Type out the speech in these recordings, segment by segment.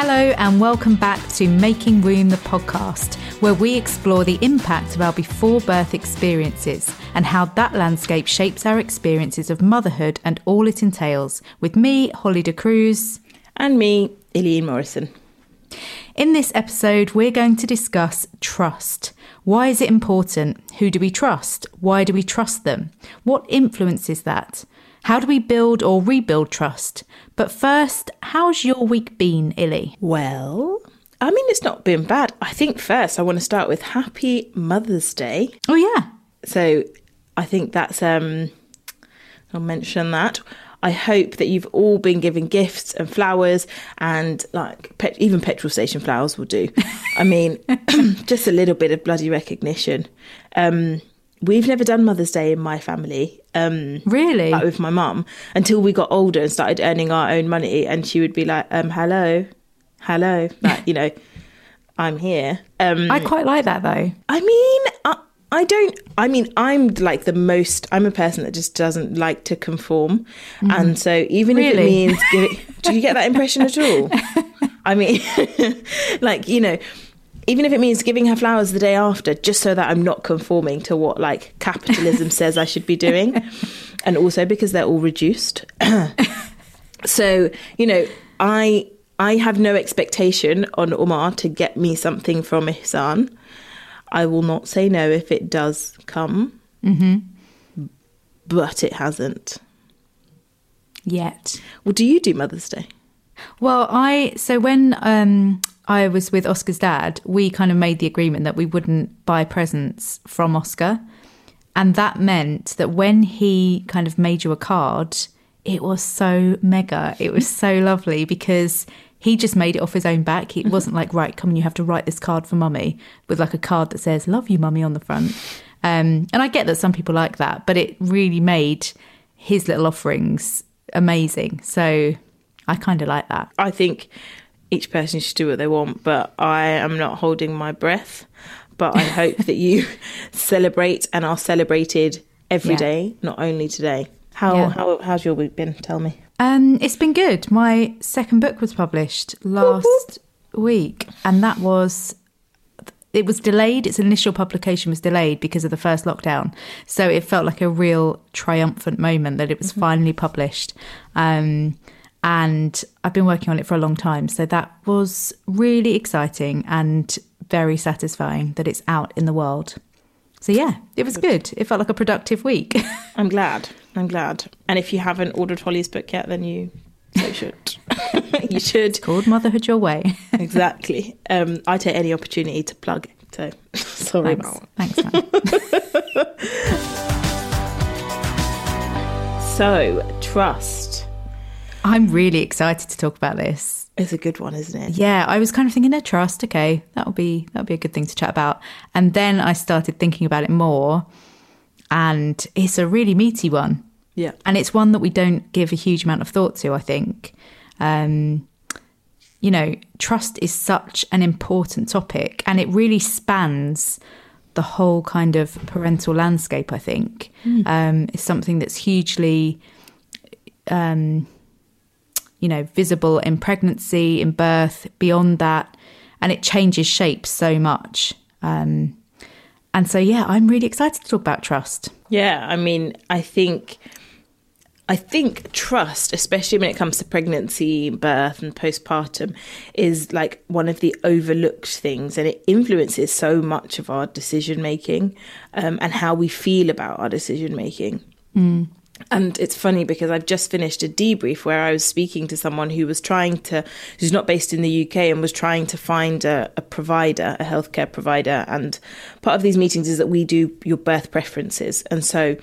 Hello, and welcome back to Making Room, the podcast, where we explore the impact of our before birth experiences and how that landscape shapes our experiences of motherhood and all it entails. With me, Holly de Cruz. And me, Eileen Morrison. In this episode, we're going to discuss trust. Why is it important? Who do we trust? Why do we trust them? What influences that? How do we build or rebuild trust? But first, how's your week been, Illy? Well, I mean, it's not been bad. I think first I want to start with Happy Mother's Day. Oh, yeah. So I think that's, um, I'll mention that. I hope that you've all been given gifts and flowers and like pet, even petrol station flowers will do. I mean, just a little bit of bloody recognition. Um, we've never done Mother's Day in my family. Um, Really? like with my mum until we got older and started earning our own money and she would be like um hello hello like you know i'm here um I quite like that though. i mean I, I don't i mean i'm like the most i'm a person that just doesn't like to conform and so even if it Really? means giving do you get that impression at all i mean like you know even if it means giving her flowers the day after just so that i'm not conforming to what like capitalism says i should be doing. And also because they're all reduced. So you know i i have no expectation on Omar to get me something from ihsan. I will not say no if it does come. But it hasn't. Yet. well do you do mother's day? Well, I so when um I was with Oscar's dad, we kind of made the agreement that we wouldn't buy presents from Oscar. And that meant that when he kind of made you a card, it was so mega. It was so lovely because he just made it off his own back. It wasn't like, right, come on, you have to write this card for mummy with like a card that says, love you, mummy on the front. Um, and I get that some people like that, but it really made his little offerings amazing. So I kind of like that. i think each person should do what they want but i am not holding my breath but i hope that you celebrate and are celebrated every Yeah. day, not only today how, Yeah. how how's your week been tell me Um, it's been good. My second book was published last week, and that was it was delayed. Its initial publication was delayed because of the first lockdown, so it felt like a real triumphant moment that it was finally published. Um, and I've been working on it for a long time, so that was really exciting and very satisfying that it's out in the world. So yeah, it was good. It felt like a productive week. I'm glad. I'm glad. And if you haven't ordered Holly's book yet, then you so should. you should. Called Motherhood Your Way. Exactly. Um, I take any opportunity to plug it. So sorry Thanks. about Thanks, man. So trust I'm really excited to talk about this. It's a good one, isn't it? Yeah, I was kind of thinking, no trust. Okay, that'll be that'll be a good thing to chat about. And then I started thinking about it more, and it's a really meaty one, Yeah. and it's one that we don't give a huge amount of thought to. I think, um, you know, trust is such an important topic, and it really spans the whole kind of parental landscape. I think um, it's something that's hugely you know, visible in pregnancy, in birth, beyond that, and it changes shape so much. Um, and so, yeah, I'm really excited to talk about trust. Yeah, I mean, I think I think trust, especially when it comes to pregnancy, birth, and postpartum, is like one of the overlooked things, and it influences so much of our decision making um, and how we feel about our decision making. And it's funny because I've just finished a debrief where I was speaking to someone who was trying to, who's not based in the UK and was trying to find a, a provider, a healthcare provider. And part of these meetings is that we do your birth preferences. And so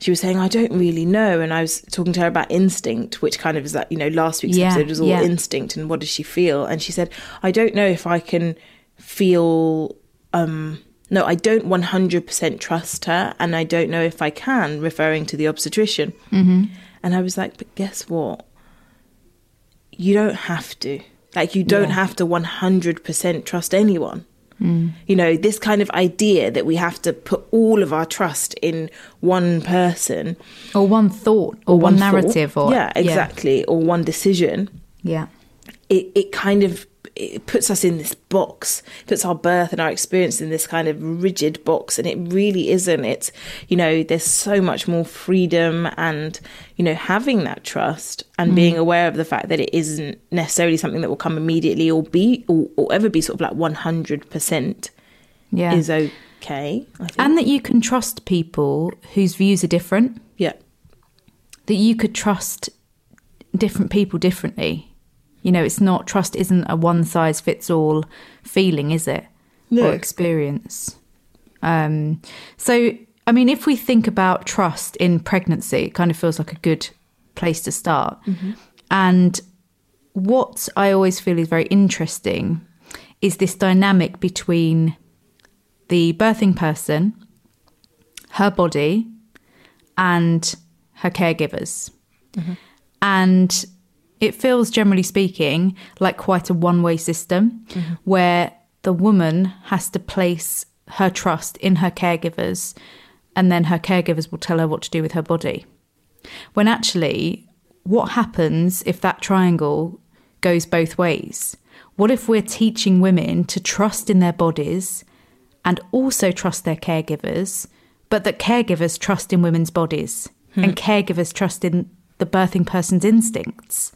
she was saying, I don't really know. And I was talking to her about instinct, which kind of is that, you know, last week's Yeah, episode was all yeah. instinct and what does she feel? And she said, I don't know if I can feel um no, I don't 100% trust her, and I don't know if I can, referring to the obstetrician. Mm-hmm. And I was like, but guess what? You don't have to. Like, you don't Yeah. have to 100% trust anyone. You know, this kind of idea that we have to put all of our trust in one person Or one thought, or, one, thought. narrative, or yeah, exactly, or one decision yeah. it, it kind of it puts us in this box puts our birth and our experience in this kind of rigid box and it really isn't it's you know there's so much more freedom and you know having that trust and Mm. being aware of the fact that it isn't necessarily something that will come immediately or be or, or ever be sort of like 100% Yeah. is okay I think. and that you can trust people whose views are different. yeah that you could trust different people differently. You know, it's not trust isn't a one size fits all feeling, is it? No. Or experience. Um, so, I mean, if we think about trust in pregnancy, it kind of feels like a good place to start. And what I always feel is very interesting is this dynamic between the birthing person, her body, and her caregivers. And it feels, generally speaking, like quite a one way system mm-hmm. where the woman has to place her trust in her caregivers and then her caregivers will tell her what to do with her body. When actually, what happens if that triangle goes both ways? What if we're teaching women to trust in their bodies and also trust their caregivers, but that caregivers trust in women's bodies hmm. and caregivers trust in the birthing person's instincts?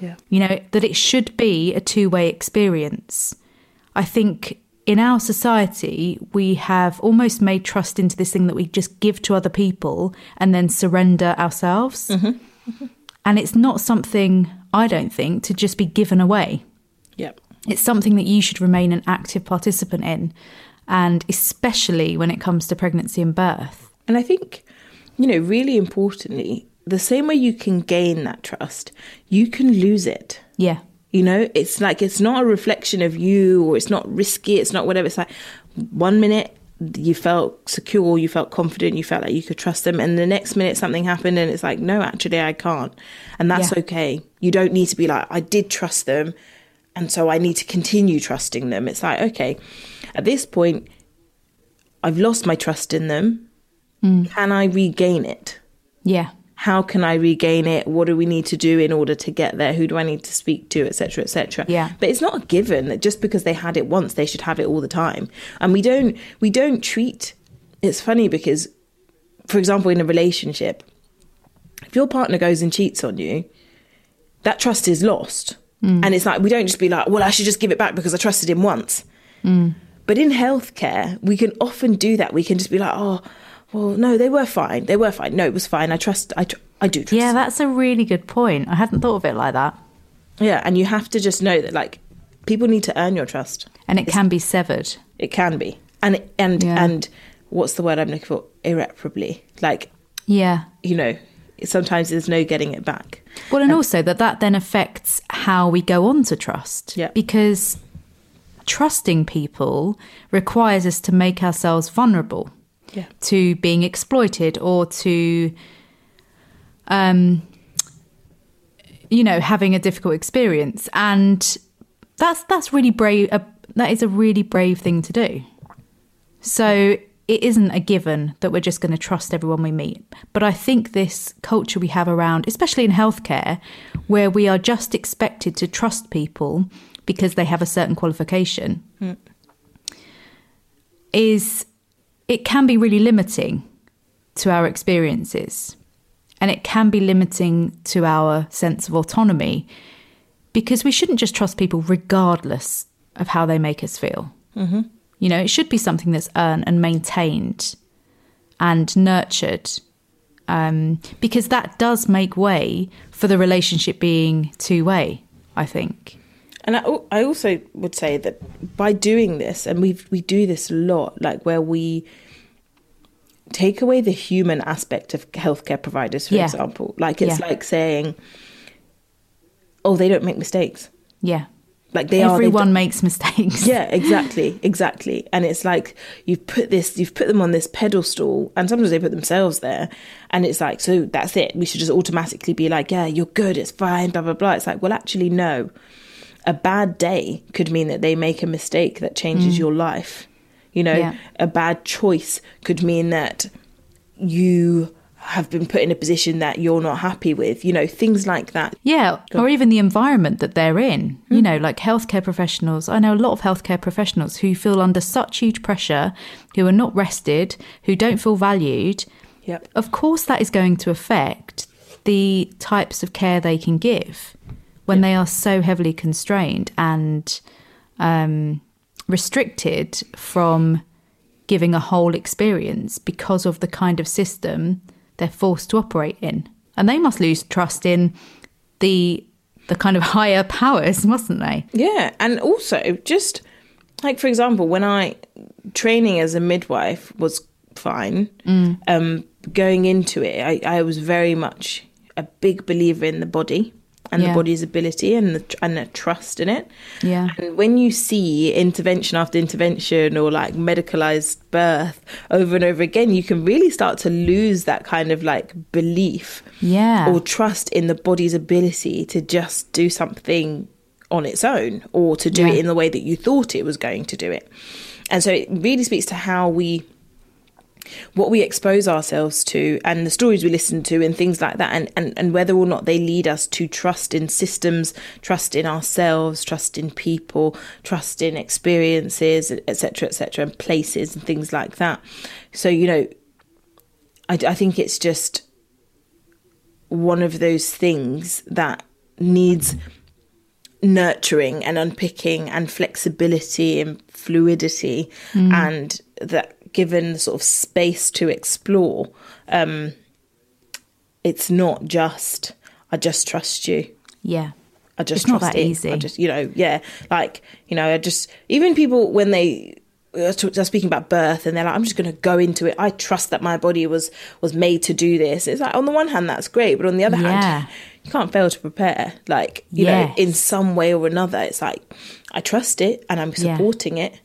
Yeah You know, that it should be a two way experience. I think in our society, we have almost made trust into this thing that we just give to other people and then surrender ourselves. Mm-hmm. Mm-hmm. And it's not something, I don't think, to just be given away. yeah It's something that you should remain an active participant in. And especially when it comes to pregnancy and birth. And I think, you know, really importantly, the same way you can gain that trust, you can lose it. Yeah. You know, it's like it's not a reflection of you or it's not risky, it's not whatever. It's like one minute you felt secure, you felt confident, you felt like you could trust them, and the next minute something happened and it's like, no, actually, I can't. And that's Yeah. okay. You don't need to be like, I did trust them, and so I need to continue trusting them. It's like, okay, at this point, I've lost my trust in them. Mm. Can I regain it? Yeah. How can I regain it? What do we need to do in order to get there? Who do I need to speak to, etc., etc. Yeah. But it's not a given that just because they had it once, they should have it all the time. And we don't we don't treat. It's funny because, for example, in a relationship, if your partner goes and cheats on you, that trust is lost. Mm. And it's like we don't just be like, well, I should just give it back because I trusted him once. Mm. But in healthcare, we can often do that. We can just be like, oh, well, no, they were fine. They were fine. No, it was fine. I trust. I, tr- I do trust. Yeah, that's a really good point. I hadn't thought of it like that. yeah, and you have to just know that like people need to earn your trust. And it can be severed. It can be, and and Yeah. and what's the word I'm looking for? Irreparably. Like Yeah. you know, sometimes there's no getting it back. Well, and also that that then affects how we go on to trust. Yeah. Because trusting people requires us to make ourselves vulnerable Yeah. to being exploited or to, um, you know, having a difficult experience, and that's that's really brave. Uh, that is a really brave thing to do. So it isn't a given that we're just going to trust everyone we meet. But I think this culture we have around, especially in healthcare, where we are just expected to trust people because they have a certain qualification, is it can be really limiting to our experiences. and it can be limiting to our sense of autonomy because we shouldn't just trust people regardless of how they make us feel. Mm-hmm. You know, it should be something that's earned and maintained and nurtured um, because that does make way for the relationship being two way, I think. And I, I also would say that by doing this, and we we do this a lot, like where we take away the human aspect of healthcare providers, for Yeah. example. Like it's Yeah. like saying, "Oh, they don't make mistakes." Yeah. Like they are. Everyone done- makes mistakes. yeah, exactly, exactly. And it's like you've put this, you've put them on this pedestal, and sometimes they put themselves there, and it's like, so that's it. We should just automatically be like, yeah, you're good, it's fine, blah blah blah. It's like, well, actually, no. A bad day could mean that they make a mistake that changes mm. your life. You know, Yeah. a bad choice could mean that you have been put in a position that you're not happy with. You know, things like that. Yeah, or even the environment that they're in. You mm. know, like healthcare professionals. I know a lot of healthcare professionals who feel under such huge pressure, who are not rested, who don't feel valued. Yep. Of course, that is going to affect the types of care they can give when they are so heavily constrained and um, restricted from giving a whole experience because of the kind of system they're forced to operate in. And they must lose trust in the the kind of higher powers, mustn't they? Yeah, and also just like for example, when I training as a midwife was fine. Um, going into it, I, I was very much a big believer in the body and Yeah. the body's ability and the and the trust in it. Yeah. And when you see intervention after intervention or like medicalized birth over and over again, you can really start to lose that kind of like belief Yeah. or trust in the body's ability to just do something on its own or to do Yeah. it in the way that you thought it was going to do it. And so it really speaks to how we what we expose ourselves to and the stories we listen to and things like that and, and, and whether or not they lead us to trust in systems, trust in ourselves, trust in people, trust in experiences, etc., etc., and places and things like that. So, you know, I, I think it's just one of those things that needs nurturing and unpicking and flexibility and fluidity mm. and that given the sort of space to explore um it's not just i just trust you yeah. I just It's not trust that it. easy. I just, you know, yeah, like you know, I just even people when they are speaking about birth and they're like, I'm just going to go into it. I trust that my body was was made to do this. It's like on the one hand that's great, but on the other Yeah. hand, you can't fail to prepare. Like you know, in some way or another, it's like I trust it and I'm Yeah. supporting it.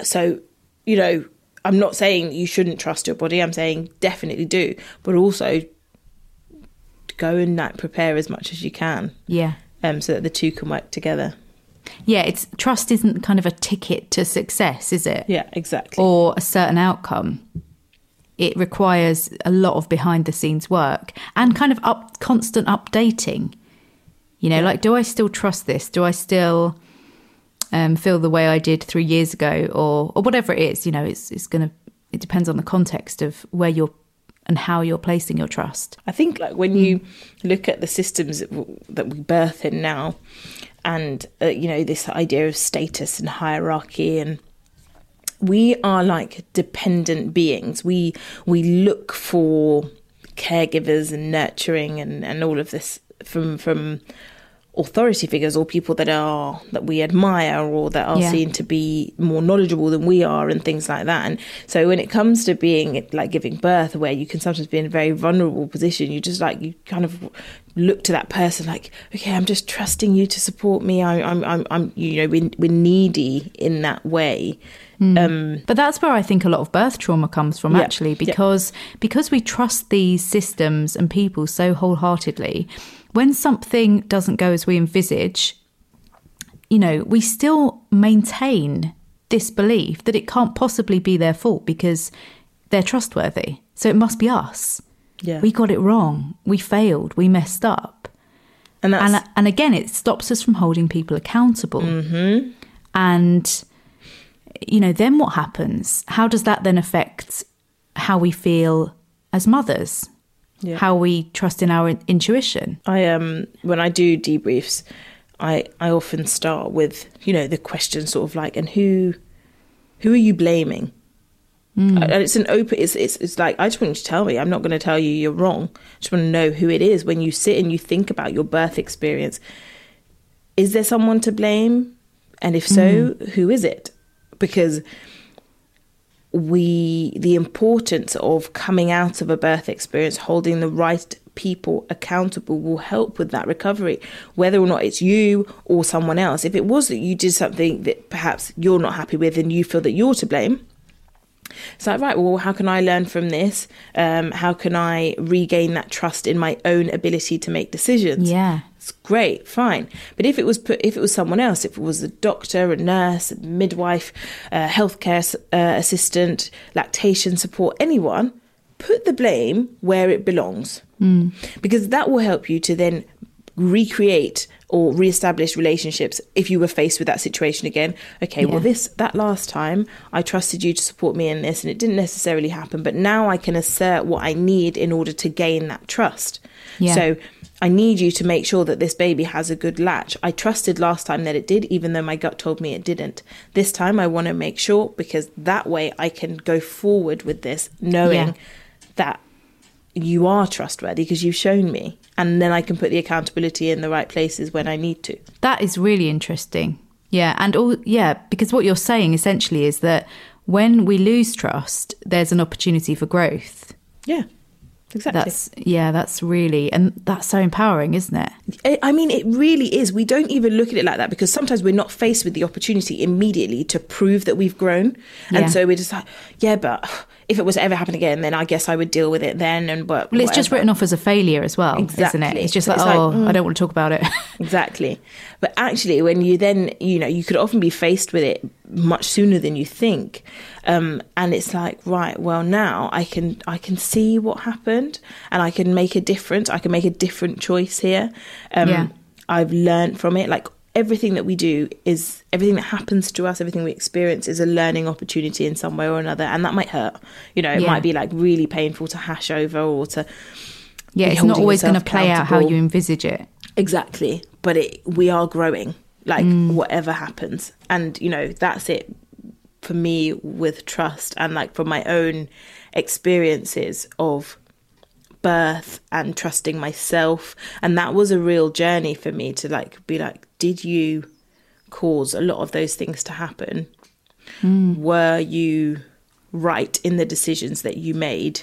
So you know, I'm not saying you shouldn't trust your body. I'm saying definitely do, but also go and like prepare as much as you can Yeah. um, so that the two can work together. Yeah, it's trust isn't kind of a ticket to success, is it? Yeah, exactly. Or a certain outcome. It requires a lot of behind the scenes work and kind of up constant updating. You know, like do I still trust this? Do I still um, feel the way I did three years ago, or or whatever it is? You know, it's it's gonna it depends on the context of where you're and how you're placing your trust. I think like when you look at the systems that, w- that we birth in now, and uh, you know this idea of status and hierarchy, and we are like dependent beings. We we look for caregivers and nurturing and, and all of this from from authority figures or people that are that we admire or that are Yeah. seen to be more knowledgeable than we are and things like that and so when it comes to being like giving birth where you can sometimes be in a very vulnerable position you just like you kind of look to that person like okay i'm just trusting you to support me I, i'm i'm i'm you know we're, we're needy in that way um But that's where I think a lot of birth trauma comes from, Yeah, actually, yeah. because because we trust these systems and people so wholeheartedly. When something doesn't go as we envisage, you know, we still maintain this belief that it can't possibly be their fault because they're trustworthy. So it must be us. Yeah. We got it wrong. We failed. We messed up. and that's And and again, it stops us from holding people accountable. Mm-hmm. And you know, then what happens? How does that then affect how we feel as mothers? Yeah. how we trust in our intuition. I um when I do debriefs, I I often start with you know the question sort of like and who who are you blaming? And it's an open. It's, it's it's like I just want you to tell me. I'm not going to tell you you're wrong. I just want to know who it is. When you sit and you think about your birth experience, is there someone to blame? And if so, mm. who is it? Because we the importance of coming out of a birth experience holding the right people accountable will help with that recovery whether or not it's you or someone else. If it was that you did something that perhaps you're not happy with and you feel that you're to blame it's like, right, well, how can I learn from this? Um, how can I regain that trust in my own ability to make decisions? Yeah. It's great, fine. But if it was put, if it was someone else, if it was a doctor, a nurse, a midwife, a healthcare uh, assistant, lactation support, anyone, put the blame where it belongs, because that will help you to then recreate or reestablish relationships if you were faced with that situation again. Okay well this that last time i trusted you to support me in this and it didn't necessarily happen but now i can assert what i need in order to gain that trust. Yeah. so i need you to make sure that this baby has a good latch. I trusted last time that it did even though my gut told me it didn't. This time i want to make sure because that way i can go forward with this knowing Yeah. that you are trustworthy because you've shown me and then i can put the accountability in the right places when i need to That is really interesting. Yeah, and all yeah, because what you're saying essentially is that when we lose trust, there's an opportunity for growth. yeah exactly That's yeah, that's really and that's so empowering, isn't it? I- mean, it really is. We don't even look at it like that because sometimes we're not faced with the opportunity immediately to prove that we've grown. Yeah. And so we're just like, yeah, but if it was ever happen again, then I guess I would deal with it then. And but Well, it's just written off as a failure as well, isn't it? It's just like, it's like, oh, mm. I don't want to talk about it. Exactly. But actually, when you then, you know, you could often be faced with it much sooner than you think. Um, and it's like, right, well, now I can, I can see what happened and I can make a difference. I can make a different choice here. Um, Yeah. I've learned from it. Like everything that we do is everything that happens to us, everything we experience is a learning opportunity in some way or another. And that might hurt. You know, it Yeah. might be like really painful to hash over or to, yeah, it's not always going to play out how you envisage it. Exactly. But it we are growing, like Mm. whatever happens. And, you know, that's it for me with trust and like from my own experiences of birth and trusting myself. And that was a real journey for me to like be like, did you cause a lot of those things to happen? Hmm. Were you right in the decisions that you made?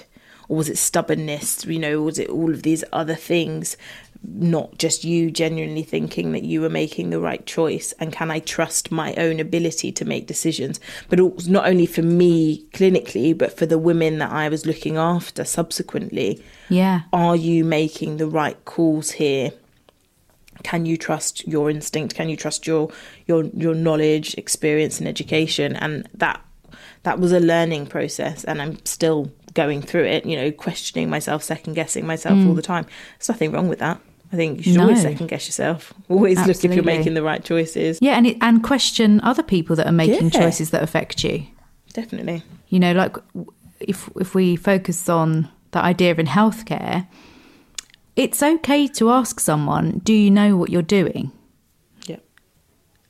Or was it stubbornness? You know, was it all of these other things? Not just you genuinely thinking that you were making the right choice. And can I trust my own ability to make decisions? But it was not only for me clinically, but for the women that I was looking after subsequently. Yeah. Are you making the right calls here? Can you trust your instinct? Can you trust your your your knowledge, experience, and education? And that that was a learning process, and I'm still going through it. You know, questioning myself, second guessing myself all mm. the time. There's nothing wrong with that. I think you should always second guess yourself. Always look if you're making the right choices. Yeah, and it, and question other people that are making Yeah. choices that affect you. Definitely. You know, like if if we focus on the idea of in healthcare, it's okay to ask someone, "Do you know what you're doing?" Yeah.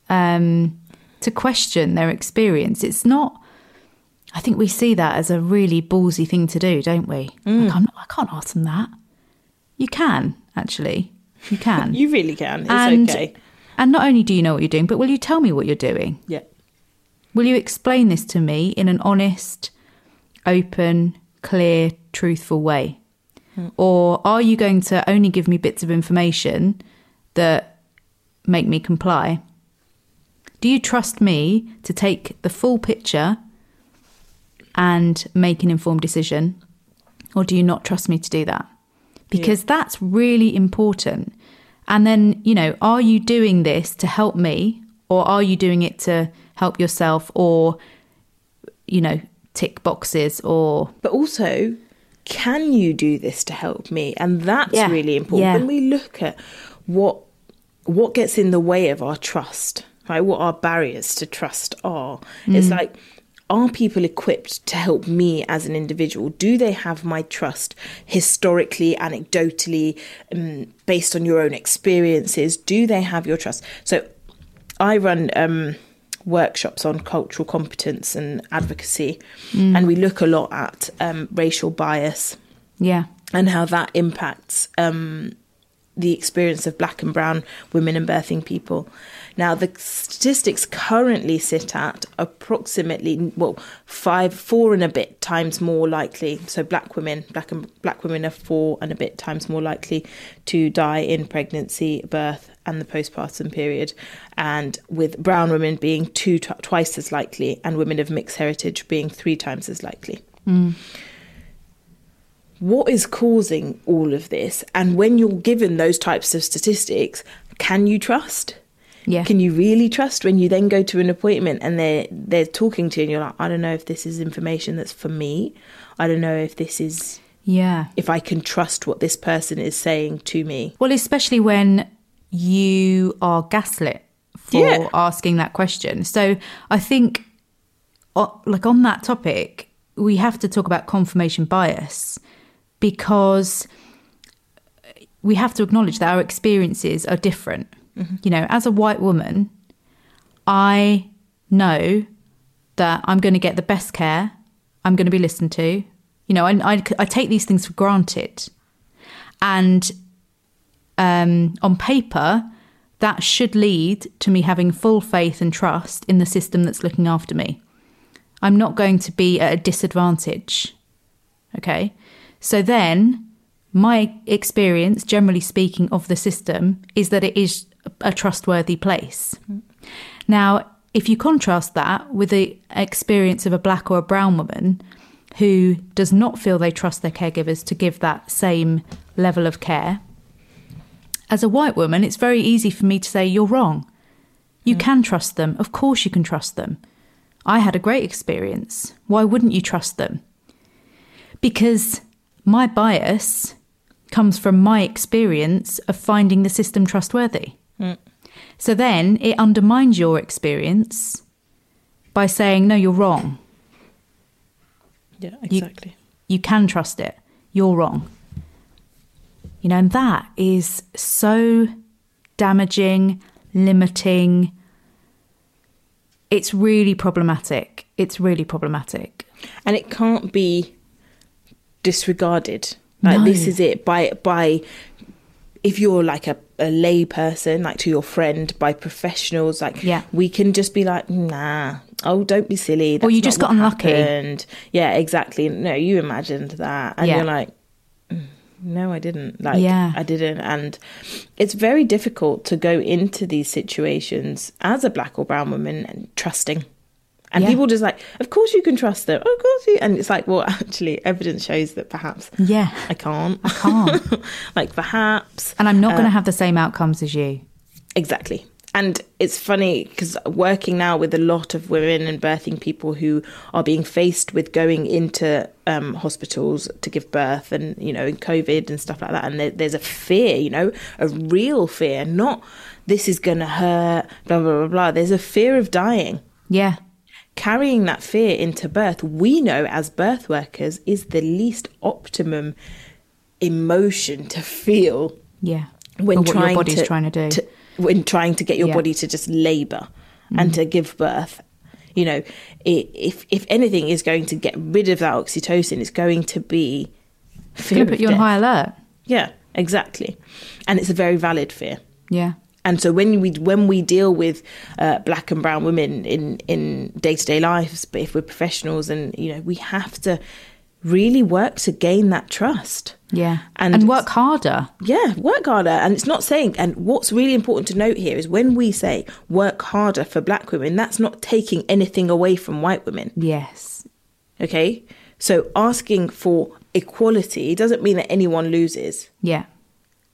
um, to question their experience. It's not. I think we see that as a really ballsy thing to do, don't we? Mm. Like, I'm not, I can't ask them that. You can actually. You can. You really can. It's and okay. and not only do you know what you're doing, but will you tell me what you're doing? Yeah. Will you explain this to me in an honest, open, clear, truthful way? Or are you going to only give me bits of information that make me comply? Do you trust me to take the full picture and make an informed decision? Or do you not trust me to do that? Because that's really important. And then, you know, are you doing this to help me or are you doing it to help yourself or, you know, tick boxes or. but also can you do this to help me and that's Yeah, really important yeah. when we look at what what gets in the way of our trust right what our barriers to trust are it's Mm. like are people equipped to help me as an individual? Do they have my trust historically, anecdotally, um, based on your own experiences? Do they have your trust? So I run um, workshops on cultural competence and advocacy, and we look a lot at um, racial bias Yeah. and how that impacts um, the experience of black and brown women and birthing people. Now, the statistics currently sit at approximately well five, four and a bit times more likely. So, black women, black and black women are four and a bit times more likely to die in pregnancy, birth, and the postpartum period, and with brown women being two twice as likely, and women of mixed heritage being three times as likely. Mm. What is causing all of this? And when you're given those types of statistics can you trust? Yeah. can you really trust when you then go to an appointment and they're they're talking to you and you're like i don't know if this is information that's for me. I don't know if this is Yeah. if i can trust what this person is saying to me. Well, especially when you are gaslit for Yeah. asking that question. So I think, like on that topic, we have to talk about confirmation bias because we have to acknowledge that our experiences are different. Mm-hmm. You know, as a white woman, I know that I'm going to get the best care, I'm going to be listened to. You know, I, I, I take these things for granted. And um, on paper, that should lead to me having full faith and trust in the system that's looking after me. I'm not going to be at a disadvantage. Okay. So then, my experience, generally speaking, of the system is that it is a trustworthy place. Now, if you contrast that with the experience of a black or a brown woman who does not feel they trust their caregivers to give that same level of care, as a white woman, it's very easy for me to say, You're wrong. You mm. can trust them. Of course, you can trust them. I had a great experience. Why wouldn't you trust them? Because my bias comes from my experience of finding the system trustworthy. Mm. So then it undermines your experience by saying, No, you're wrong. yeah You- exactly You can trust it. You're wrong. You know, and that is so damaging, limiting. It's really problematic. It's really problematic. and it can't be disregarded like No. this is it by by if you're like a, a lay person like to your friend by professionals like Yeah. we can just be like nah oh don't be silly that's you just got unlucky. happened. yeah exactly no you imagined that and Yeah. you're like "Mm, no i didn't like Yeah. i didn't and it's very difficult to go into these situations as a black or brown woman and trusting and Yeah. people just like, of course you can trust them. Of course you. And it's like, well, actually, evidence shows that perhaps Yeah. I can't. I can't. like perhaps And I'm not going to uh, have the same outcomes as you. exactly. And it's funny because working now with a lot of women and birthing people who are being faced with going into um, hospitals to give birth and, you know, in COVID and stuff like that. And there, there's a fear, you know, a real fear, not this is going to hurt, blah, blah, blah, blah. There's a fear of dying. Yeah. carrying that fear into birth, we know as birth workers is the least optimum emotion to feel Yeah. when what trying your body's to, trying to do. When trying to get your Yeah. body to just labor and to give birth. You know, if if anything is going to get rid of that oxytocin, it's going to be fear put you on high alert. Yeah, exactly, and it's a very valid fear. Yeah. And so when we when we deal with uh, black and brown women in in day to day lives, but if we're professionals, and you know, we have to really work to gain that trust. Yeah. And- And, work harder. Yeah, work harder. And it's not saying. And what's really important to note here is when we say work harder for black women, that's not taking anything away from white women. Yes. Okay, so asking for equality doesn't mean that anyone loses. Yeah.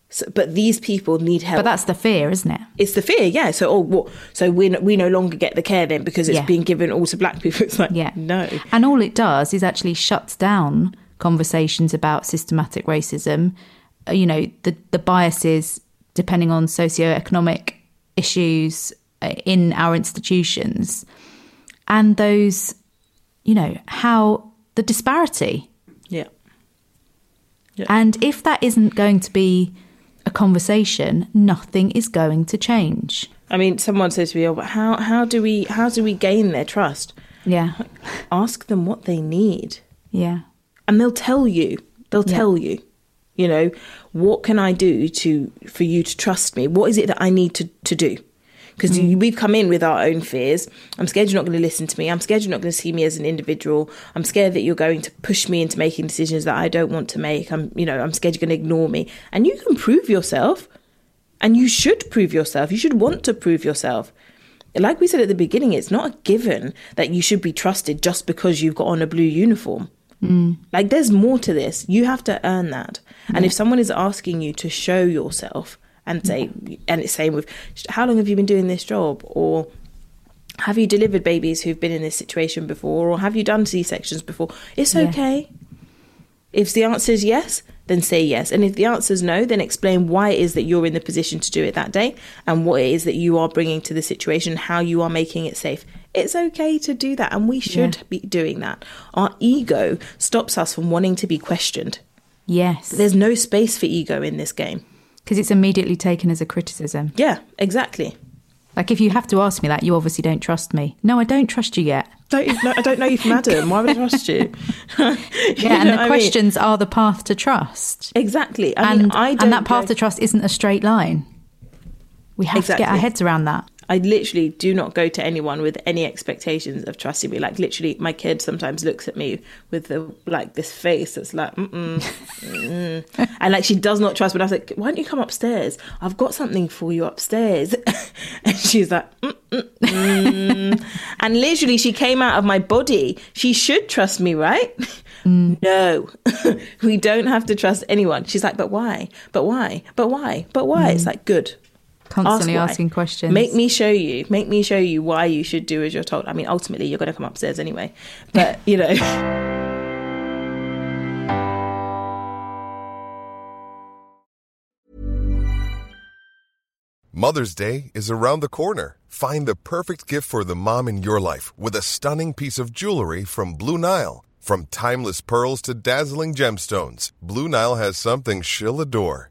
So, but these people need help. But that's the fear, isn't it? it's the fear, yeah. So, oh, what? So we no- we no longer get the care then because it's Yeah. being given all to black people. It's like, Yeah. no, And all it does is actually shuts down conversations about systematic racism. Uh, You know, the, the biases depending on socioeconomic issues uh, in our institutions and those you know, how the disparity. Yeah. And if that isn't going to be a conversation, nothing is going to change. I mean, someone says to me, "Oh, but how how do we how do we gain their trust?" Yeah. Ask them what they need, Yeah. And they'll tell you. They'll Yeah. tell you. You know, what can I do to for you to trust me? What is it that I need to to do? Because mm. we've come in with our own fears. I'm scared you're not going to listen to me. I'm scared you're not going to see me as an individual. I'm scared that you're going to push me into making decisions that I don't want to make. I'm, you know, I'm scared you're going to ignore me. And you can prove yourself. And you should prove yourself. You should want to prove yourself. Like we said at the beginning, it's not a given that you should be trusted just because you've got on a blue uniform. Mm. Like there's more to this. You have to earn that. And if someone is asking you to show yourself and say, mm. and it's saying with, how long have you been doing this job? Or have you delivered babies who've been in this situation before? Or have you done C sections before? It's Yeah. okay. If the answer is yes, then say yes. And if the answer is no, then explain why it is that you're in the position to do it that day and what it is that you are bringing to the situation, how you are making it safe. It's okay to do that, and we should Yeah. be doing that. Our ego stops us from wanting to be questioned. Yes. There's no space for ego in this game. Because it's immediately taken as a criticism. Yeah, exactly. Like if you have to ask me that, you obviously don't trust me. No, I don't trust you yet. Don't know, I don't know you from Adam. Why would I trust you? You Yeah, and the what I mean? questions are the path to trust. Exactly. I and, mean, I don't and that path go- to trust isn't a straight line. We have to get our heads around that. I literally do not go to anyone with any expectations of trusting me. Like literally, my kid sometimes looks at me with the like this face that's like, mm mm, and like she does not trust. But I was like, why don't you come upstairs? I've got something for you upstairs. and she's like, mm, mm, mm. and literally, she came out of my body. She should trust me, right? No, we don't have to trust anyone. She's like, but why? But why? But why? But why? It's like good. Constantly Ask asking questions. Make me show you. Make me show you why you should do as you're told. I mean, ultimately, you're going to come upstairs anyway. But you know, Mother's Day is around the corner. Find the perfect gift for the mom in your life with a stunning piece of jewelry from Blue Nile. From timeless pearls to dazzling gemstones, Blue Nile has something she'll adore.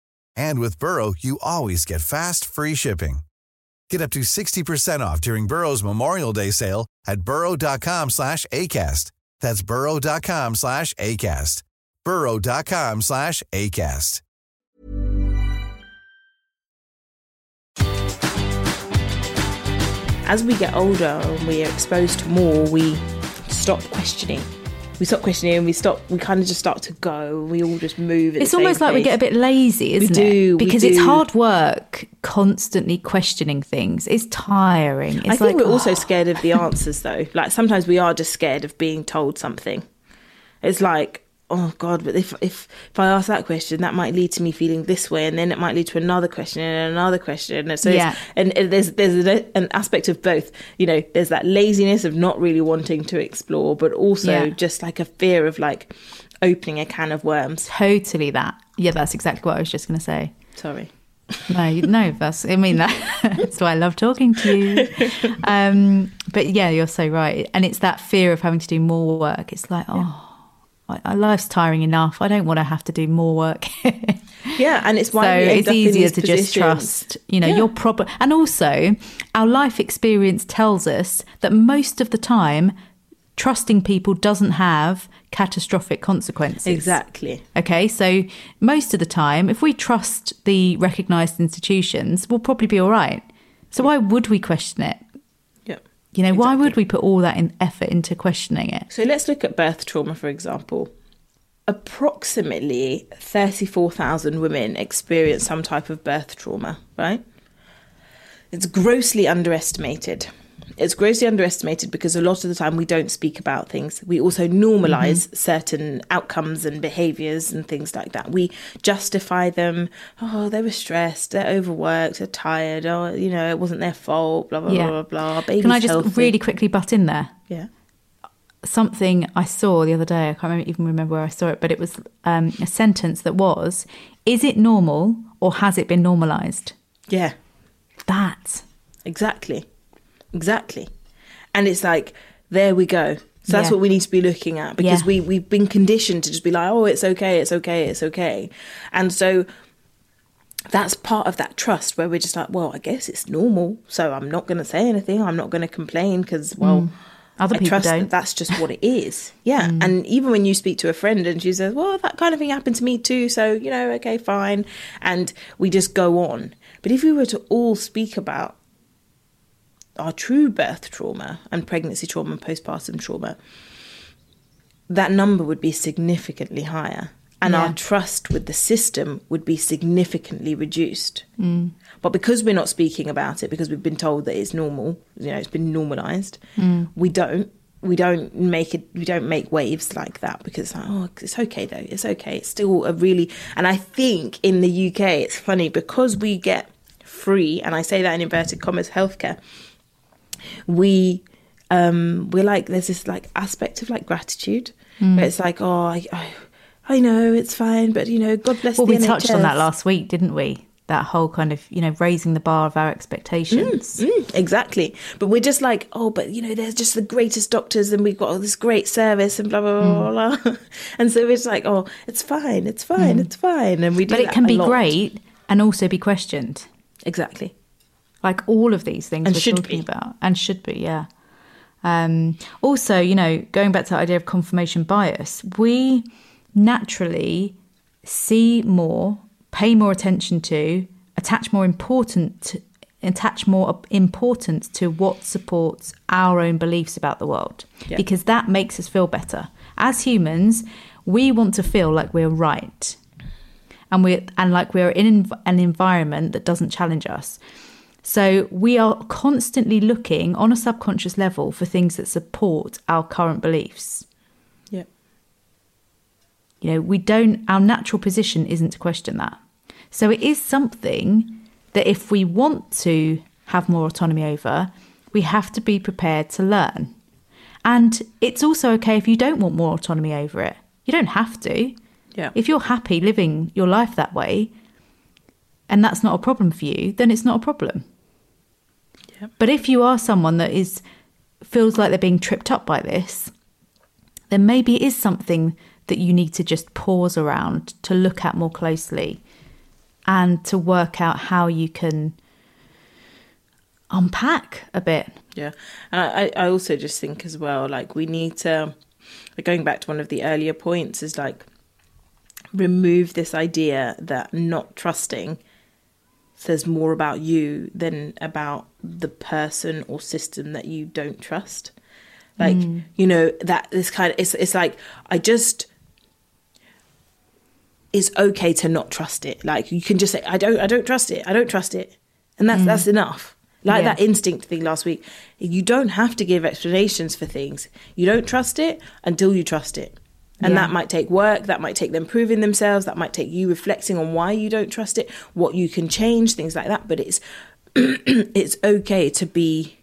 And with Burrow, you always get fast, free shipping. Get up to 60% off during Burrow's Memorial Day sale at burrow.com slash ACAST. That's burrow.com slash ACAST. burrow.com slash ACAST. as we get older and we are exposed to more, we stop questioning. We stop questioning. and We stop. We kind of just start to go. We all just move. It's almost like we get a bit lazy, isn't do, it? we Because it's hard work constantly questioning things. It's tiring. It's I think like, we're also oh, scared of the answers, though. Like sometimes we are just scared of being told something. It's like, oh God, but if if if I ask that question, that might lead to me feeling this way, and then it might lead to another question and another question. And so, Yeah. it's, and, and there's there's an aspect of both. You know, there's that laziness of not really wanting to explore, but also Yeah. just like a fear of like opening a can of worms. totally that. Yeah, that's exactly what I was just going to say. Sorry. No, no, that's. I mean, that, that's why I love talking to you. Um, but yeah, you're so right, and it's that fear of having to do more work. It's like, oh, life's tiring enough. I don't want to have to do more work. Yeah, and it's why so it's easier to just trust, you know, Yeah. your problem. And also, our life experience tells us that most of the time, trusting people doesn't have catastrophic consequences. Exactly. Okay, so most of the time, if we trust the recognised institutions, we'll probably be all right. So why would we question it? You know, why would we put all that in effort into questioning it? So let's look at birth trauma, for example. Approximately 34,000 women experience some type of birth trauma, right? It's grossly underestimated. It's grossly underestimated because a lot of the time we don't speak about things. We also normalize certain outcomes and behaviors and things like that. We justify them. Oh, they were stressed, they're overworked, they're tired. Oh, you know, it wasn't their fault, blah, blah, Yeah. blah, blah, blah. Can I just healthy. really quickly butt in there? Yeah. something I saw the other day. I can't remember, even remember where I saw it, but it was um, a sentence that was, "Is it normal or has it been normalized?" Yeah. That Exactly. Exactly. And it's like, there we go. So that's Yeah. what we need to be looking at because Yeah. we, we've been conditioned to just be like, oh, it's okay, it's okay, it's okay. And so that's part of that trust where we're just like, well, I guess it's normal. So I'm not going to say anything. I'm not going to complain because, well, Mm. Other I people trust don't. Mm. that that's just what it is. Yeah. And even when you speak to a friend and she says, well, that kind of thing happened to me too. So, you know, okay, fine. And we just go on. But if we were to all speak about our true birth trauma and pregnancy trauma and postpartum trauma, that number would be significantly higher. And Yeah. our trust with the system would be significantly reduced. Mm. But because we're not speaking about it, because we've been told that it's normal, you know, it's been normalized, mm. we don't. We don't make it. We don't make waves like that because oh, it's okay though. It's okay. It's still a really. And I think in the UK, it's funny because we get free, and I say that in inverted commas, healthcare we um we're like there's this like aspect of like gratitude Hmm. where it's like oh I, I I know it's fine but you know God bless well, we touched on that last week, didn't we? That whole kind of you know raising the bar of our expectations. Mm, exactly but we're just like oh but you know there's just the greatest doctors and we've got all this great service and blah blah blah blah, blah. and so it's like oh it's fine it's fine it's fine and we do Hmm. But it can be lot. great and also be questioned. exactly like all of these things And we're should talking be. about and should be yeah um also you know going back to the idea of confirmation bias we naturally see more pay more attention to attach more important attach more importance to what supports our own beliefs about the world Yeah. because that makes us feel better as humans we want to feel like we're right and we and like we're in an environment that doesn't challenge us. So we are constantly looking on a subconscious level for things that support our current beliefs. yeah You know, we don't our natural position isn't to question that. So it is something that if we want to have more autonomy over, we have to be prepared to learn. And it's also okay if you don't want more autonomy over it. You don't have to. yeah If you're happy living your life that way and that's not a problem for you, then it's not a problem. Yeah. But if you are someone that is feels like they're being tripped up by this, then maybe it is something that you need to just pause around to look at more closely and to work out how you can unpack a bit. Yeah, and I, I also just think as well, like we need to, going back to one of the earlier points, is like remove this idea that not trusting says more about you than about the person or system that you don't trust. Like mm. you know that this kind of it's it's like I just it's okay to not trust it. Like you can just say I don't I don't trust it. I don't trust it. And that's mm. that's enough. Like Yeah. that instinct thing last week. You don't have to give explanations for things. You don't trust it until you trust it. And Yeah. that might take work, that might take them proving themselves, that might take you reflecting on why you don't trust it, what you can change, things like that. But it's it's okay to be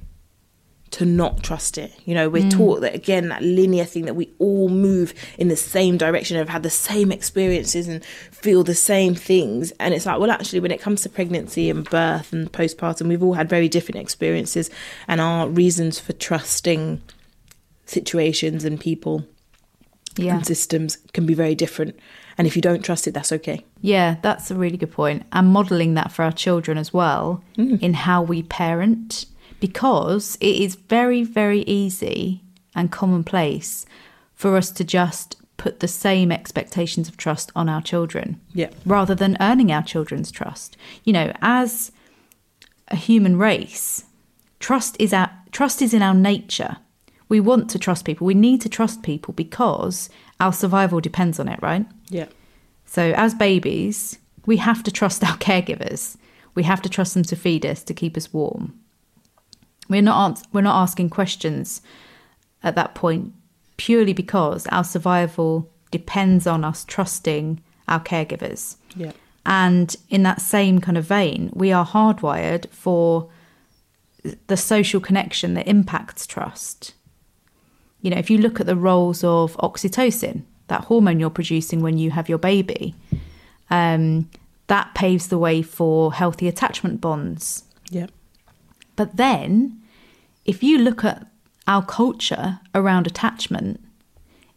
to not trust it. You know, we're mm. taught that again, that linear thing that we all move in the same direction, have had the same experiences and feel the same things. And it's like, well, actually, when it comes to pregnancy and birth and postpartum, we've all had very different experiences, and our reasons for trusting situations and people Yeah. and systems can be very different. And if you don't trust it, that's okay. Yeah, that's a really good point. And modeling that for our children as well mm. in how we parent, because it is very, very easy and commonplace for us to just put the same expectations of trust on our children Yeah. rather than earning our children's trust. You know, as a human race, trust is our trust is in our nature. We want to trust people. We need to trust people because our survival depends on it, right? Yeah. So, as babies, we have to trust our caregivers. We have to trust them to feed us, to keep us warm. We're not we're not asking questions at that point purely because our survival depends on us trusting our caregivers. Yeah. And in that same kind of vein, we are hardwired for the social connection that impacts trust. You know, if you look at the roles of oxytocin, that hormone you're producing when you have your baby, um, that paves the way for healthy attachment bonds. Yeah. But then, if you look at our culture around attachment,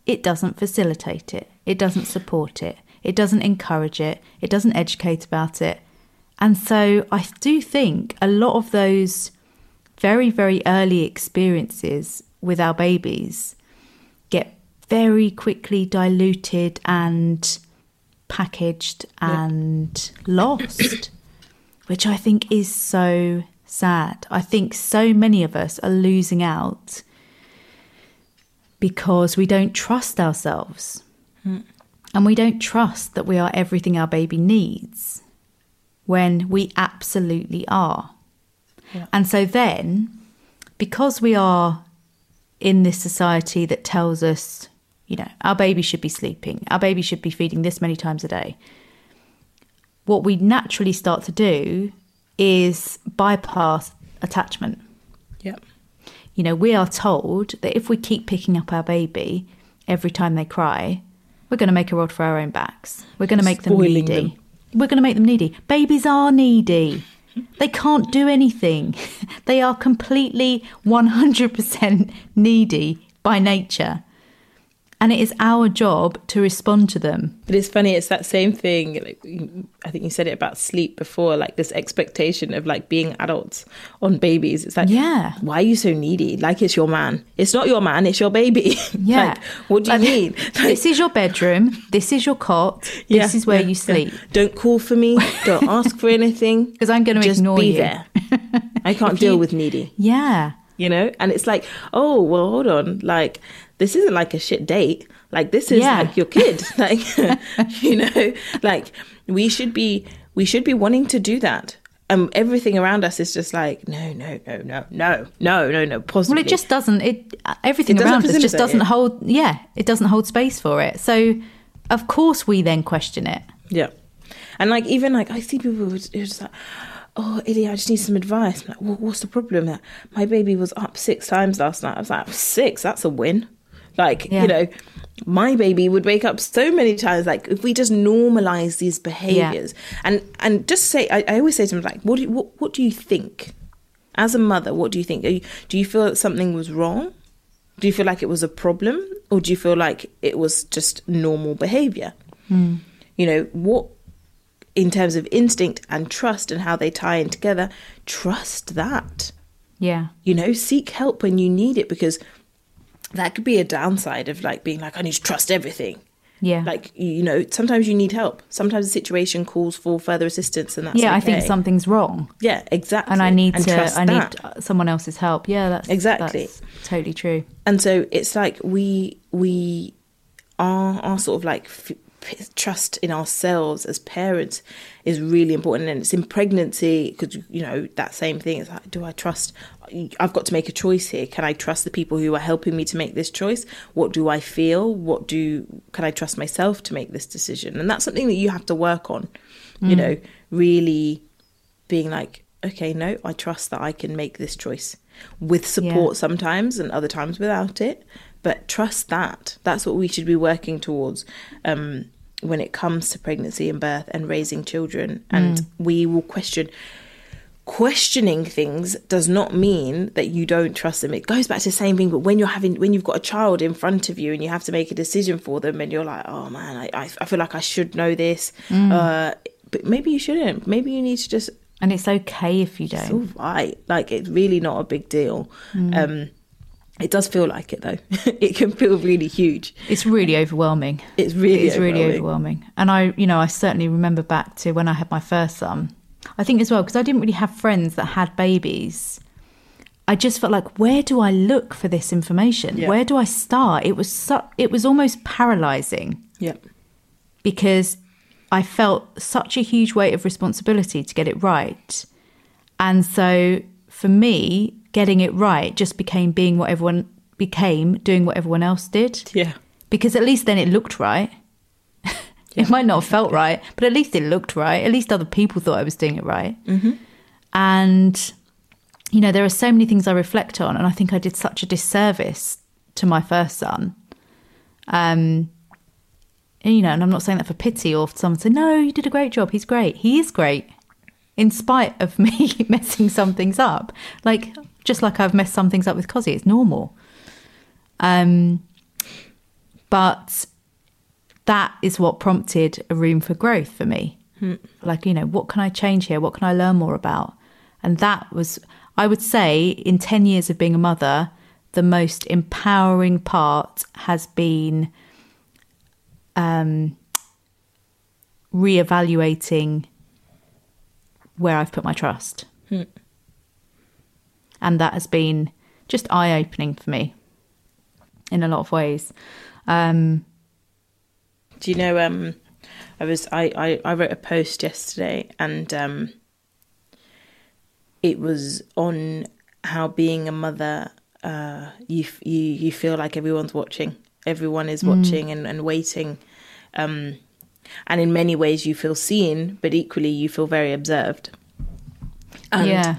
it doesn't facilitate it, it doesn't support it, it doesn't encourage it, it doesn't educate about it. And so I do think a lot of those very, very early experiences with our babies get very quickly diluted and packaged and lost, which I think is so sad. I think so many of us are losing out because we don't trust ourselves. Hmm. And we don't trust that we are everything our baby needs when we absolutely are. And so then, because we are in this society that tells us, you know, our baby should be sleeping, our baby should be feeding this many times a day, what we naturally start to do is bypass attachment. Yeah. You know, we are told that if we keep picking up our baby every time they cry, we're going to make a rod for our own backs. We're going to make them needy. them. We're going to make them needy. Babies are needy. They can't do anything. they are completely 100% needy by nature. And it is our job to respond to them. But it's funny, it's that same thing. Like, I think you said it about sleep before, like this expectation of like being adults on babies. It's like, Yeah. why are you so needy? Like it's your man. It's not your man, it's your baby. Yeah. like, what do you Like, mean? this is your bedroom. This is your cot. This Yeah, is where yeah, you yeah. sleep. Don't call for me. Don't ask for anything. Because I'm going to ignore be you. there. I can't If deal you- with needy. Yeah. You know and it's like oh well hold on like this isn't like a shit date like this is Yeah. like your kid like you know like we should be we should be wanting to do that and everything around us is just like no no no no no no no no positively. Well, it just doesn't. It uh, everything It around us just doesn't it. hold. Yeah, it doesn't hold space for it. So, of course, we then question it. Yeah. And like even like I see people who's who's just like, oh Ilya, I just need some advice. I'm like, well, what's the problem? That my baby was up six times last night. I was like, six, that's a win. Like, Yeah. you know, my baby would wake up so many times. Like if we just normalize these behaviors and and just say I, I always say to them like, what do you, what what do you think? As a mother, what do you think? Are you, do you feel that something was wrong? Do you feel like it was a problem? Or do you feel like it was just normal behavior? Hmm. you know what in terms of instinct and trust and how they tie in together trust that Yeah, you know seek help when you need it because that could be a downside of like being like i need to trust everything yeah, like you know sometimes you need help sometimes the situation calls for further assistance and that's yeah. I think something's wrong, yeah exactly and I need to. trust I need uh, someone else's help. Yeah, that's Exactly. that's totally true. and so it's like we we are are sort of like f- trust in ourselves as parents is really important. And it's in pregnancy because you know that same thing it's like do i trust i've got to make a choice here. Can i trust the people who are helping me to make this choice? What do i feel? What do can i trust myself to make this decision? And that's something that you have to work on you mm. know really being like okay no i trust that i can make this choice with support sometimes and other times without it but trust that that's what we should be working towards um, when it comes to pregnancy and birth and raising children and we will question questioning things does not mean that you don't trust them. It goes back to the same thing, but when you're having when you've got a child in front of you and you have to make a decision for them and you're like, oh man, I, I, I feel like I should know this. Uh, but maybe you shouldn't. Maybe you need to just And it's okay if you don't. all right. Like it's really not a big deal. Um it does feel like it though. it can feel really huge. It's really overwhelming. It's really it's really overwhelming. overwhelming. And I, you know, I certainly remember back to when I had my first son. I think as well because I didn't really have friends that had babies. I just felt like, where do I look for this information? Yeah. Where do I start? It was su- it was almost paralyzing Yeah. because I felt such a huge weight of responsibility to get it right. And so for me, getting it right just became being what everyone became, doing what everyone else did Yeah. because at least then it looked right. it might not have felt right, but at least it looked right. At least other people thought I was doing it right. Mm-hmm. And, you know, there are so many things I reflect on, and I think I did such a disservice to my first son. Um, and, you know, and I'm not saying that for pity or for someone to say, no, you did a great job. He's great. He is great, in spite of me messing some things up. Like, just like I've messed some things up with Cosy, it's normal. Um, but that is what prompted a room for growth for me. Like, you know, what can I change here? What can I learn more about? And that was, I would say, in 10 years of being a mother, the most empowering part has been um, reevaluating where I've put my trust. And that has been just eye opening for me in a lot of ways. Um, Do you know? Um, I was I, I I wrote a post yesterday, and um, it was on how being a mother, uh, you you you feel like everyone's watching, everyone is watching and and waiting, um, and in many ways you feel seen, but equally you feel very observed. And yeah.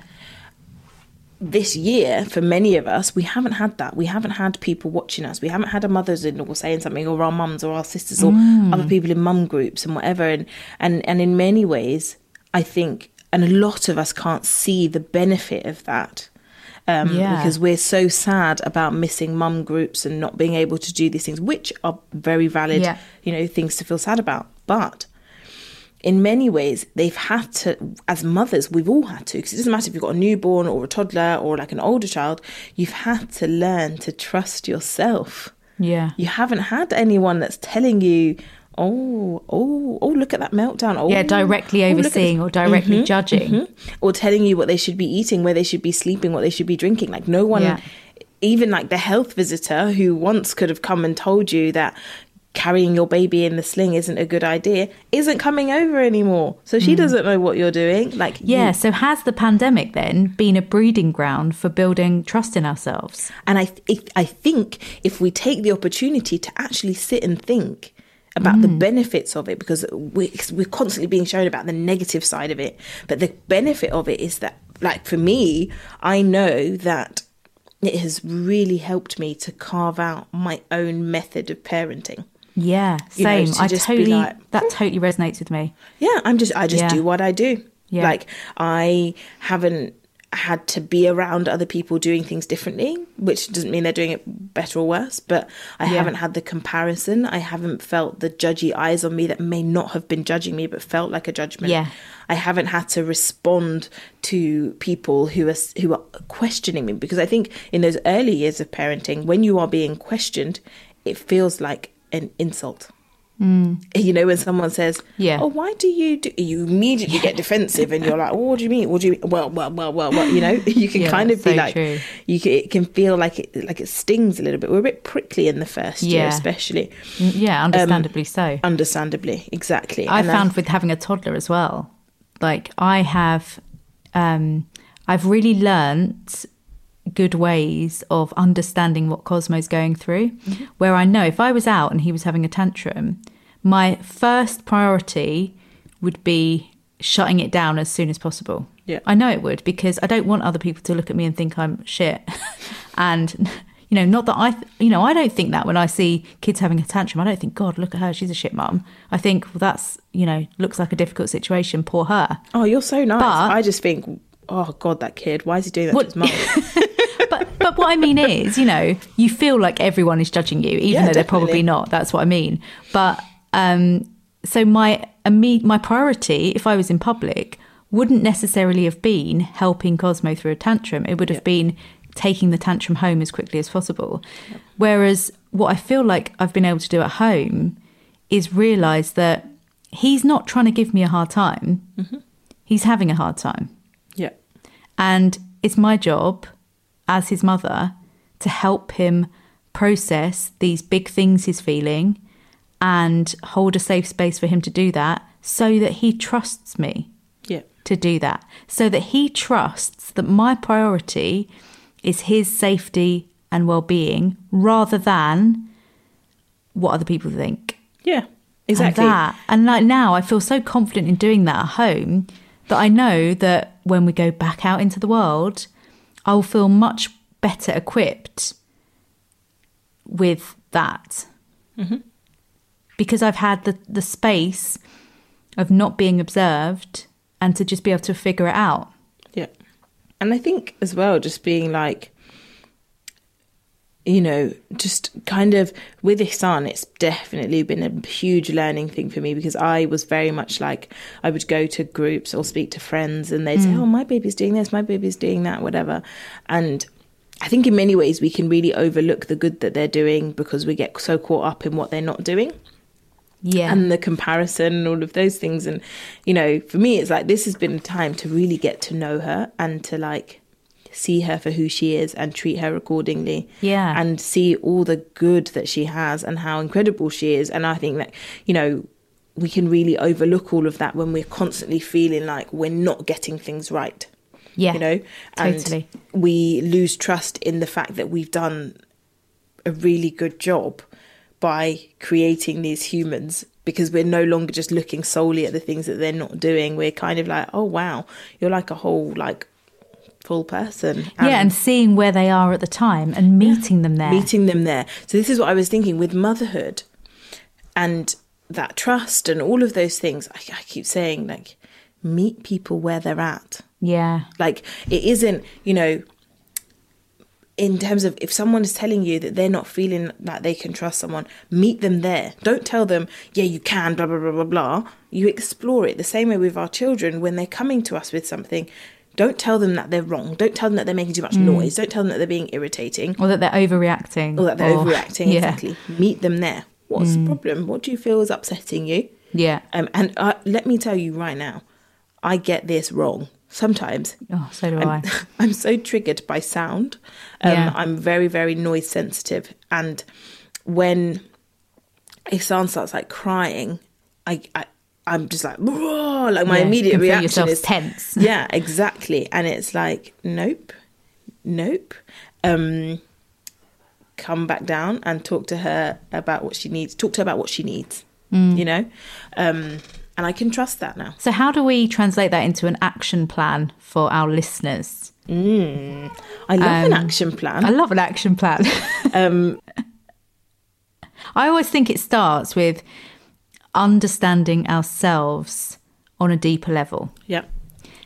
This year, for many of us, we haven't had that. We haven't had people watching us. We haven't had our mothers in law saying something, or our mums, or our sisters, or other people in mum groups and whatever. And and and in many ways, I think, and a lot of us can't see the benefit of that. Um, Yeah. Because we're so sad about missing mum groups and not being able to do these things, which are very valid, Yeah. you know, things to feel sad about. But in many ways, they've had to, as mothers, we've all had to, because it doesn't matter if you've got a newborn or a toddler or like an older child, you've had to learn to trust yourself. Yeah. You haven't had anyone that's telling you, oh, oh, oh, look at that meltdown. Oh, Yeah, directly oh, overseeing this." or directly judging. Mhm. Or telling you what they should be eating, where they should be sleeping, what they should be drinking. Like no one, Yeah. even like the health visitor who once could have come and told you that carrying your baby in the sling isn't a good idea, isn't coming over anymore. So she doesn't know what you're doing. Like Mm. Yeah. you- So has the pandemic then been a breeding ground for building trust in ourselves? And I, th- I think if we take the opportunity to actually sit and think about Mm. the benefits of it, because we, we're constantly being shown about the negative side of it, but the benefit of it is that, like for me, I know that it has really helped me to carve out my own method of parenting. Yeah. You know, Same. to I totally like, that hmm. totally resonates with me. Yeah, I'm just I just Yeah. do what I do. Yeah. Like I haven't had to be around other people doing things differently, which doesn't mean they're doing it better or worse, but I Yeah. haven't had the comparison. I haven't felt the judgy eyes on me that may not have been judging me but felt like a judgment. Yeah. I haven't had to respond to people who are who are questioning me because I think in those early years of parenting when you are being questioned, it feels like an insult. You know, when someone says, Mm. Yeah. "Oh, why do you do?" You immediately get defensive, and you're like, oh, "What do you mean? What do you mean?" Well, well, well, well, well. You know, you can Yeah, kind of be so like, true. you can, it can feel like it, like it stings a little bit. We're a bit prickly in the first year, Yeah. especially. Mm, Yeah, understandably so. Understandably, exactly. I And found with having a toddler as well. Like I have, um, I've really learnt good ways of understanding what Cosmo's going through. Mm-hmm. Where I know if I was out and he was having a tantrum, my first priority would be shutting it down as soon as possible. Yeah. I know it would because I don't want other people to look at me and think I'm shit. and you know, not that I, th- you know, I don't think that when I see kids having a tantrum, I don't think, God, look at her, she's a shit mum. I think, well, that's, you know, looks like a difficult situation, poor her. Oh, you're so nice. But- I just think, oh god, that kid, why is he doing that What- to his mum? but but what I mean is, you know, you feel like everyone is judging you, even Yeah, though they're probably not. That's what I mean. But um, so my my priority, if I was in public, wouldn't necessarily have been helping Cosmo through a tantrum. It would have been taking the tantrum home as quickly as possible. Whereas what I feel like I've been able to do at home is realize that he's not trying to give me a hard time. He's having a hard time. yeah. And it's my job as his mother to help him process these big things he's feeling and hold a safe space for him to do that so that he trusts me Yeah. to do that. So that he trusts that my priority is his safety and well being rather than what other people think. Yeah. Exactly. And that. And like now, I feel so confident in doing that at home that I know that when we go back out into the world, I'll feel much better equipped with that. Mm-hmm. Because I've had the, the space of not being observed and to just be able to figure it out. Yeah. And I think as well, just being like, you know, just kind of with Ihsan, it's definitely been a huge learning thing for me because I was very much like, I would go to groups or speak to friends and they'd say, mm. oh, my baby's doing this, my baby's doing that, whatever. And I think in many ways we can really overlook the good that they're doing because we get so caught up in what they're not doing Yeah. and the comparison and all of those things and you know for me it's like this has been a time to really get to know her and to like see her for who she is and treat her accordingly Yeah. and see all the good that she has and how incredible she is and i think that you know we can really overlook all of that when we're constantly feeling like we're not getting things right yeah. you know and Totally. we lose trust in the fact that we've done a really good job by creating these humans because we're no longer just looking solely at the things that they're not doing we're kind of like oh wow you're like a whole like full person yeah. And seeing where they are at the time and meeting them there. meeting them there. So this is what I was thinking with motherhood and that trust and all of those things. I, I keep saying like meet people where they're at. yeah. Like it isn't, you know, in terms of if someone is telling you that they're not feeling that they can trust someone, meet them there. Don't tell them, yeah, you can, blah, blah, blah, blah, blah. You explore it the same way with our children when they're coming to us with something. Don't tell them that they're wrong. Don't tell them that they're making too much noise. Don't tell them that they're being irritating Or that they're overreacting. or that they're overreacting. Yeah. Exactly. Meet them there. What's the problem? What do you feel is upsetting you? Yeah. Um, and uh, let me tell you right now, I get this wrong sometimes. Oh, so do I'm, I. I'm so triggered by sound. Um, Yeah. I'm very, very noise sensitive. And when Ihsan starts like crying, I, I I'm just like, like my Yeah, immediate reaction is tense. Yeah, exactly. And it's like, nope, nope. Um, come back down and talk to her about what she needs. Talk to her about what she needs. Mm. You know, um, and I can trust that now. So, how do we translate that into an action plan for our listeners? I love an action plan. Um, I love an action plan. Um, I always think it starts with understanding ourselves on a deeper level. yeah.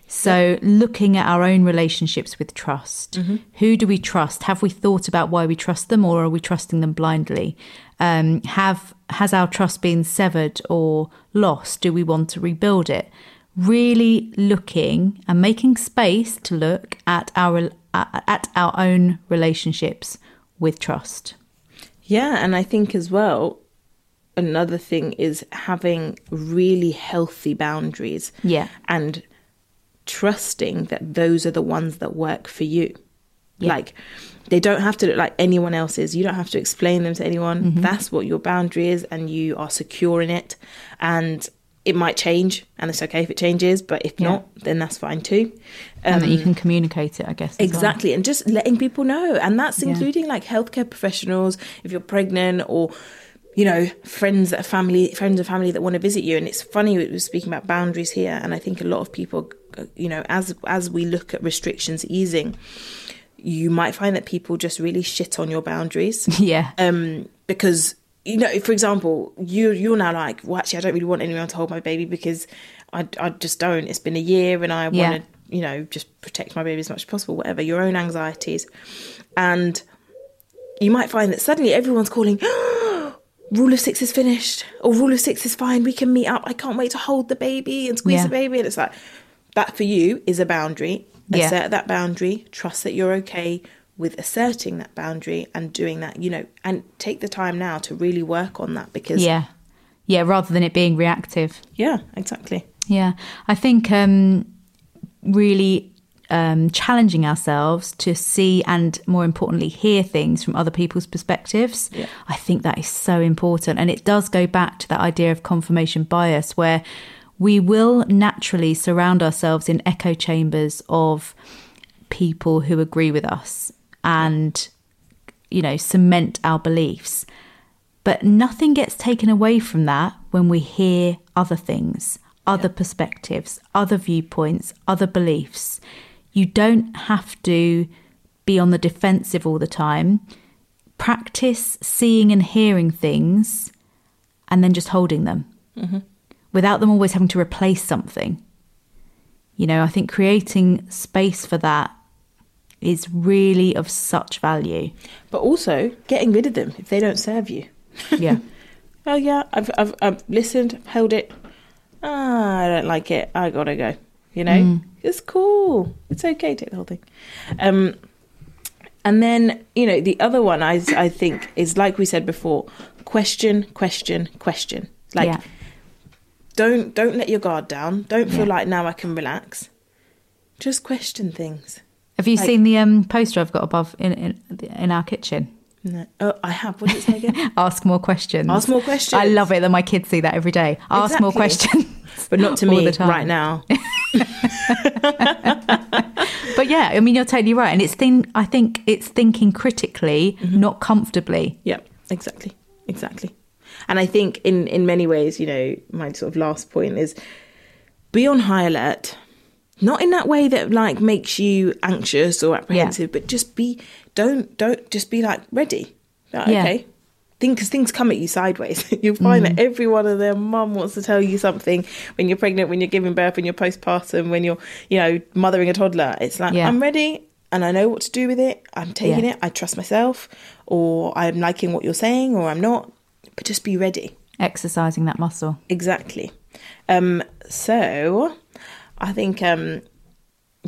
So, looking at our own relationships with trust. Mm-hmm. Who do we trust? Have we thought about why we trust them, or are we trusting them blindly? Um, have has our trust been severed or lost? Do we want to rebuild it? Really looking and making space to look at our at our own relationships with trust. Yeah, and I think as well, another thing is having really healthy boundaries. Yeah. And trusting that those are the ones that work for you. Yeah. Like they don't have to look like anyone else's. You don't have to explain them to anyone. Mm-hmm. That's what your boundary is and you are secure in it. And it might change and it's okay if it changes, but if Yeah. not, then that's fine too. and that you Um, can communicate it, I guess. as well. Exactly, and just letting people know, and that's Yeah. including like healthcare professionals if you're pregnant or you know friends that are family friends of family that want to visit you. And it's funny we were speaking about boundaries here, and I think a lot of people, you know, as as we look at restrictions easing, you might find that people just really shit on your boundaries Yeah. um, because you know, for example, you you're now like, well, actually, I don't really want anyone to hold my baby because I, I just don't. It's been a year, and I Yeah. want to you know, just protect my baby as much as possible, whatever, your own anxieties. And you might find that suddenly everyone's calling, rule of six is finished, or rule of six is fine, we can meet up. I can't wait to hold the baby and squeeze Yeah. the baby. And it's like, that for you is a boundary. Yeah. Assert that boundary, trust that you're okay with asserting that boundary and doing that, you know, and take the time now to really work on that because, Yeah. Yeah, rather than it being reactive. yeah exactly. Yeah. I think um, really um, challenging ourselves to see and more importantly hear things from other people's perspectives. Yeah. I think that is so important. And it does go back to that idea of confirmation bias where we will naturally surround ourselves in echo chambers of people who agree with us and, you know, cement our beliefs. But nothing gets taken away from that when we hear other things, other perspectives, other viewpoints, other beliefs. You don't have to be on the defensive all the time. Practice seeing and hearing things and then just holding them without them always having to replace something. You know, I think creating space for that is really of such value. But also getting rid of them if they don't serve you. Yeah. Oh yeah, I've I've, I've listened, held it. Ah, I don't like it. I gotta go. You know, it's cool. It's okay. To take the whole thing. Um, and then you know the other one I I think is like we said before: question, question, question. Like, Yeah. don't don't let your guard down. Don't feel Yeah. like now I can relax. Just question things. Have you Like- seen the um, poster I've got above in, in in our kitchen? No. Oh, I have. What did it say again? Ask more questions. Ask more questions. I love it that my kids see that every day. Ask more questions, but not to me the time. right now. But yeah, I mean, you're totally right, and it's thing. I think it's thinking critically, Mm-hmm. not comfortably. Yeah, exactly, exactly. And I think in in many ways, you know, my sort of last point is be on high alert. Not in that way that like makes you anxious or apprehensive, but just be don't don't just be like ready. Like, Yeah. Okay. Think because things come at you sideways. You'll find Mm. that every one of their mum wants to tell you something when you're pregnant, when you're giving birth, when you're postpartum, when you're, you know, mothering a toddler. It's like Yeah. I'm ready and I know what to do with it. I'm taking Yeah. it. I trust myself, or I'm liking what you're saying, or I'm not. But just be ready. Exercising that muscle. Exactly. Um, so I think um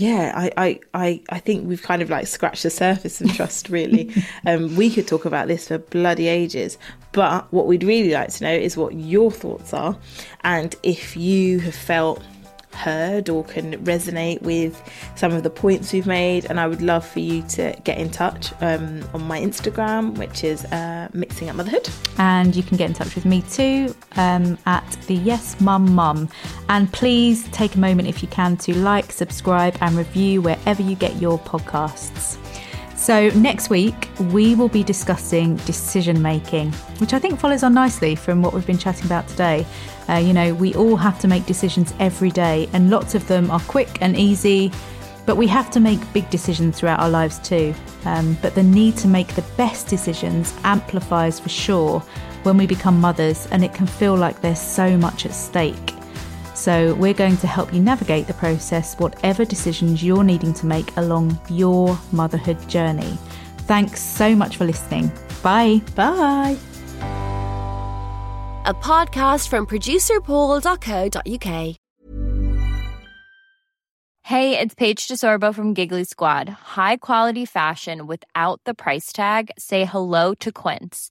yeah, I, I, I, I think we've kind of like scratched the surface of trust really. um we could talk about this for bloody ages. But what we'd really like to know is what your thoughts are and if you have felt heard or can resonate with some of the points we've made and I would love for you to get in touch um, on my Instagram which is uh, mixing up motherhood And you can get in touch with me too um, at the Yes Mum Mum. And please take a moment if you can to like, subscribe, and review wherever you get your podcasts. So, next week, we will be discussing decision making, which I think follows on nicely from what we've been chatting about today. Uh, you know, we all have to make decisions every day, and lots of them are quick and easy, but we have to make big decisions throughout our lives too. Um, but the need to make the best decisions amplifies for sure when we become mothers, and it can feel like there's so much at stake. So, we're going to help you navigate the process, whatever decisions you're needing to make along your motherhood journey. Thanks so much for listening. Bye. bye a podcast from producerpool.co.uk. Hey, it's Paige DeSorbo from Giggly Squad. High quality fashion without the price tag. Say hello to Quince.